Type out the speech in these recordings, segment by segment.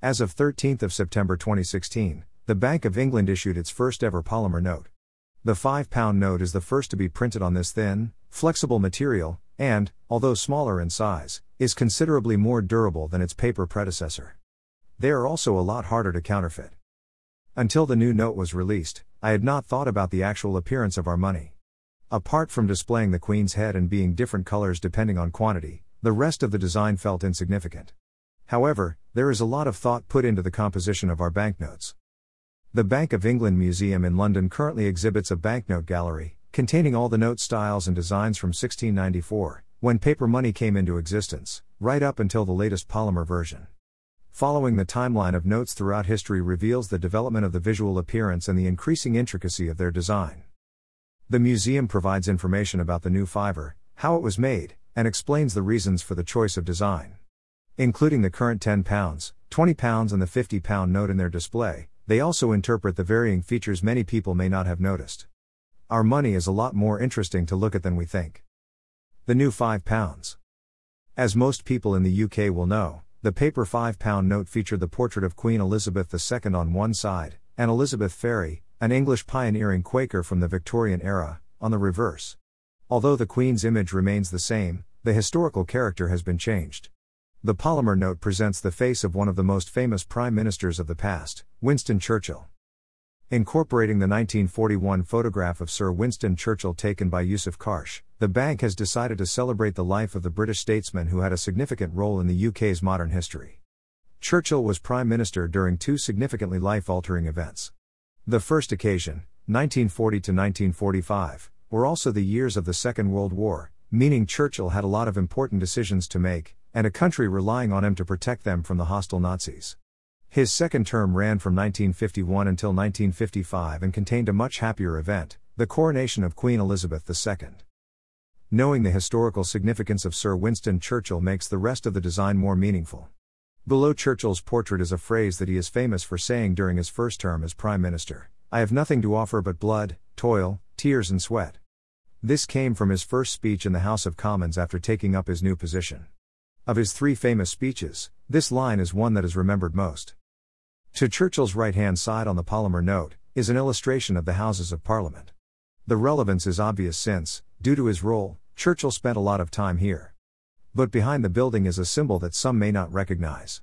As of 13th of September 2016, the Bank of England issued its first ever polymer note. The 5 pound note is the first to be printed on this thin, flexible material, and, although smaller in size, is considerably more durable than its paper predecessor. They are also a lot harder to counterfeit. Until the new note was released, I had not thought about the actual appearance of our money. Apart from displaying the Queen's head and being different colors depending on quantity, the rest of the design felt insignificant. However, there is a lot of thought put into the composition of our banknotes. The Bank of England Museum in London currently exhibits a banknote gallery, containing all the note styles and designs from 1694, when paper money came into existence, right up until the latest polymer version. Following the timeline of notes throughout history reveals the development of the visual appearance and the increasing intricacy of their design. The museum provides information about the new fiver, how it was made, and explains the reasons for the choice of design. Including the current 10 pounds, 20 pounds and the 50 pound note in their display, they also interpret the varying features many people may not have noticed. Our money is a lot more interesting to look at than we think. The new 5 pounds. As most people in the UK will know, the paper 5 pound note featured the portrait of Queen Elizabeth II on one side, and Elizabeth Fry, an English pioneering Quaker from the Victorian era, on the reverse. Although the Queen's image remains the same, the historical character has been changed. The polymer note presents the face of one of the most famous prime ministers of the past, Winston Churchill. Incorporating the 1941 photograph of Sir Winston Churchill taken by Yousuf Karsh, the bank has decided to celebrate the life of the British statesman who had a significant role in the UK's modern history. Churchill was Prime Minister during two significantly life altering events. The first occasion, 1940 to 1945, were also the years of the Second World War, meaning Churchill had a lot of important decisions to make, and a country relying on him to protect them from the hostile Nazis. His second term ran from 1951 until 1955 and contained a much happier event the coronation of Queen Elizabeth II. Knowing the historical significance of Sir Winston Churchill makes the rest of the design more meaningful. Below Churchill's portrait is a phrase that he is famous for saying during his first term as Prime Minister I have nothing to offer but blood, toil, tears, and sweat. This came from his first speech in the House of Commons after taking up his new position. Of his three famous speeches, this line is one that is remembered most. To Churchill's right hand side on the polymer note, is an illustration of the Houses of Parliament. The relevance is obvious since, due to his role, Churchill spent a lot of time here. But behind the building is a symbol that some may not recognize.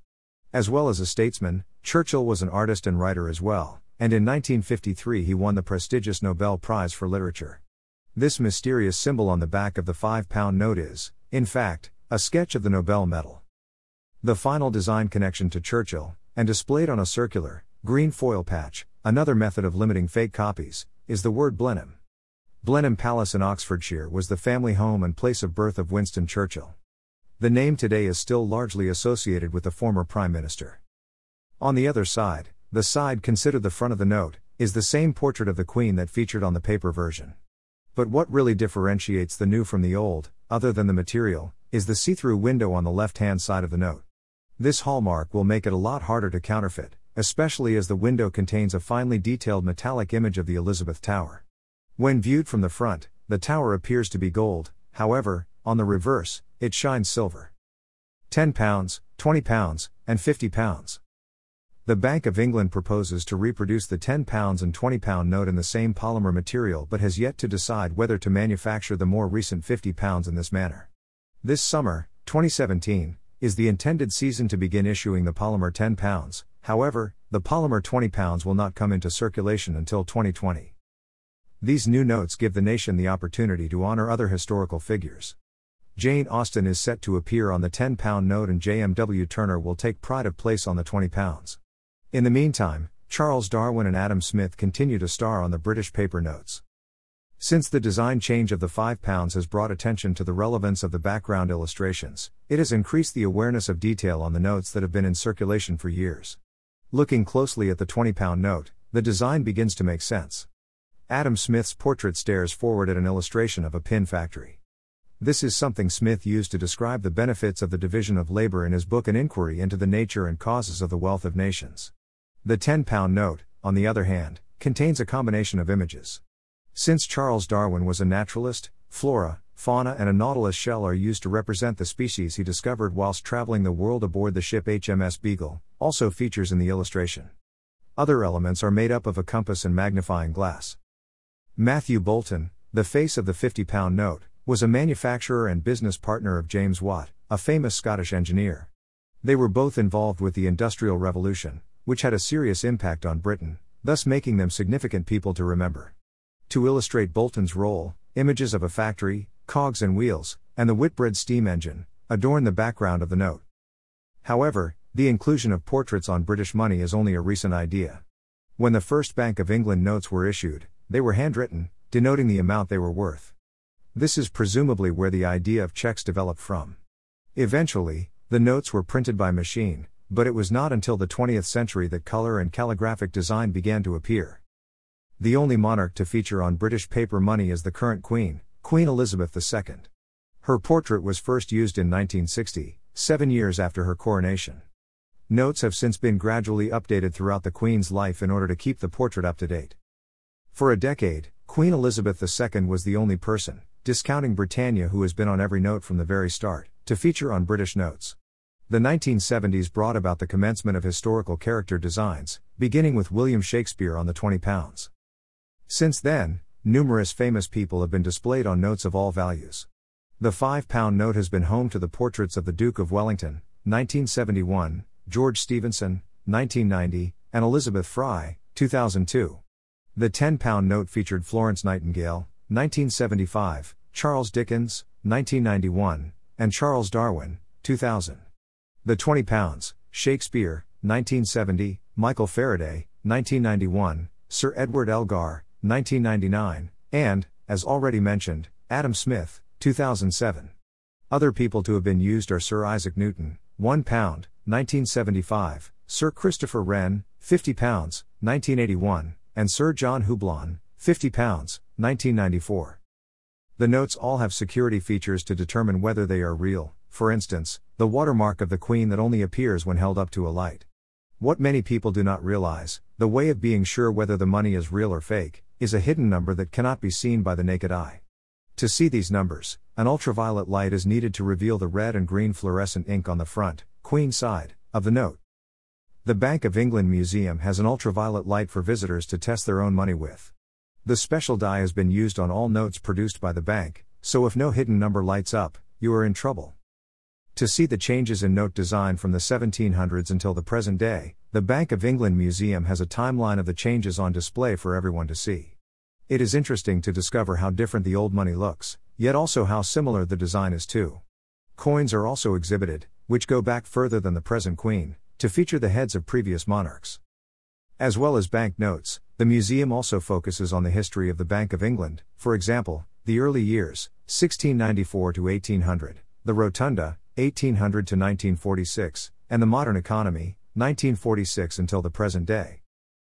As well as a statesman, Churchill was an artist and writer as well, and in 1953 he won the prestigious Nobel Prize for Literature. This mysterious symbol on the back of the 5 pound note is, in fact, a sketch of the Nobel medal. The final design connection to Churchill, and displayed on a circular, green foil patch, another method of limiting fake copies, is the word Blenheim. Blenheim Palace in Oxfordshire was the family home and place of birth of Winston Churchill. The name today is still largely associated with the former Prime Minister. On the other side, the side considered the front of the note, is the same portrait of the Queen that featured on the paper version. But what really differentiates the new from the old, other than the material, is the see through window on the left hand side of the note. This hallmark will make it a lot harder to counterfeit, especially as the window contains a finely detailed metallic image of the Elizabeth Tower. When viewed from the front, the tower appears to be gold, however, on the reverse, it shines silver. 10 pounds, 20 pounds, and 50 pounds. The Bank of England proposes to reproduce the 10 pounds and 20 pound note in the same polymer material but has yet to decide whether to manufacture the more recent 50 pounds in this manner. This summer, 2017, is the intended season to begin issuing the polymer 10 pounds, however, the polymer 20 pounds will not come into circulation until 2020. These new notes give the nation the opportunity to honor other historical figures. Jane Austen is set to appear on the 10 pound note and JMW Turner will take pride of place on the 20 pounds. In the meantime, Charles Darwin and Adam Smith continue to star on the British paper notes. Since the design change of the 5 pounds has brought attention to the relevance of the background illustrations, it has increased the awareness of detail on the notes that have been in circulation for years. Looking closely at the 20 pound note, the design begins to make sense. Adam Smith's portrait stares forward at an illustration of a pin factory. This is something Smith used to describe the benefits of the division of labor in his book An Inquiry into the Nature and Causes of the Wealth of Nations. The 10 pound note, on the other hand, contains a combination of images. Since Charles Darwin was a naturalist, flora, fauna, and a nautilus shell are used to represent the species he discovered whilst traveling the world aboard the ship HMS Beagle, also features in the illustration. Other elements are made up of a compass and magnifying glass. Matthew Boulton, the face of the 50 pound note, was a manufacturer and business partner of James Watt, a famous Scottish engineer. They were both involved with the Industrial Revolution, which had a serious impact on Britain, thus making them significant people to remember. To illustrate Boulton's role, images of a factory, cogs and wheels, and the Whitbread steam engine adorn the background of the note. However, the inclusion of portraits on British money is only a recent idea. When the first Bank of England notes were issued, they were handwritten, denoting the amount they were worth. This is presumably where the idea of checks developed from. Eventually, the notes were printed by machine, but it was not until the 20th century that color and calligraphic design began to appear. The only monarch to feature on British paper money is the current Queen, Queen Elizabeth II. Her portrait was first used in 1960, seven years after her coronation. Notes have since been gradually updated throughout the Queen's life in order to keep the portrait up to date. For a decade, Queen Elizabeth II was the only person, discounting Britannia, who has been on every note from the very start, to feature on British notes. The 1970s brought about the commencement of historical character designs, beginning with William Shakespeare on the 20 pounds. Since then, numerous famous people have been displayed on notes of all values. The £5 note has been home to the portraits of the Duke of Wellington, 1971, George Stephenson, 1990, and Elizabeth Fry, 2002. The £10 note featured Florence Nightingale, 1975, Charles Dickens, 1991, and Charles Darwin, 2000. The 20 pounds, Shakespeare, 1970, Michael Faraday, 1991, Sir Edward Elgar, 1999, and, as already mentioned, Adam Smith, 2007. Other people to have been used are Sir Isaac Newton, 1 pound, 1975, Sir Christopher Wren, 50 pounds, 1981, and Sir John Houblon, 50 pounds, 1994. The notes all have security features to determine whether they are real, for instance, the watermark of the Queen that only appears when held up to a light. What many people do not realize, the way of being sure whether the money is real or fake, is a hidden number that cannot be seen by the naked eye. To see these numbers, an ultraviolet light is needed to reveal the red and green fluorescent ink on the front, Queen side, of the note. The Bank of England Museum has an ultraviolet light for visitors to test their own money with. The special dye has been used on all notes produced by the bank, so if no hidden number lights up, you are in trouble. To see the changes in note design from the 1700s until the present day, the Bank of England Museum has a timeline of the changes on display for everyone to see. It is interesting to discover how different the old money looks, yet also how similar the design is too. Coins are also exhibited, which go back further than the present Queen, to feature the heads of previous monarchs. As well as bank notes, the museum also focuses on the history of the Bank of England, for example, the early years, 1694 to 1800, the Rotunda, 1800 to 1946, and the modern economy, 1946 until the present day.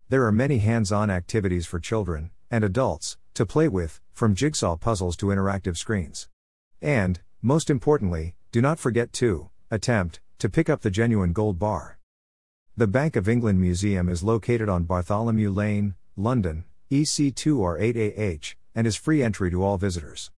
There are many hands on activities for children and adults to play with, from jigsaw puzzles to interactive screens. And, most importantly, do not forget to attempt to pick up the genuine gold bar. The Bank of England Museum is located on Bartholomew Lane, London, EC2R8AH, and is free entry to all visitors.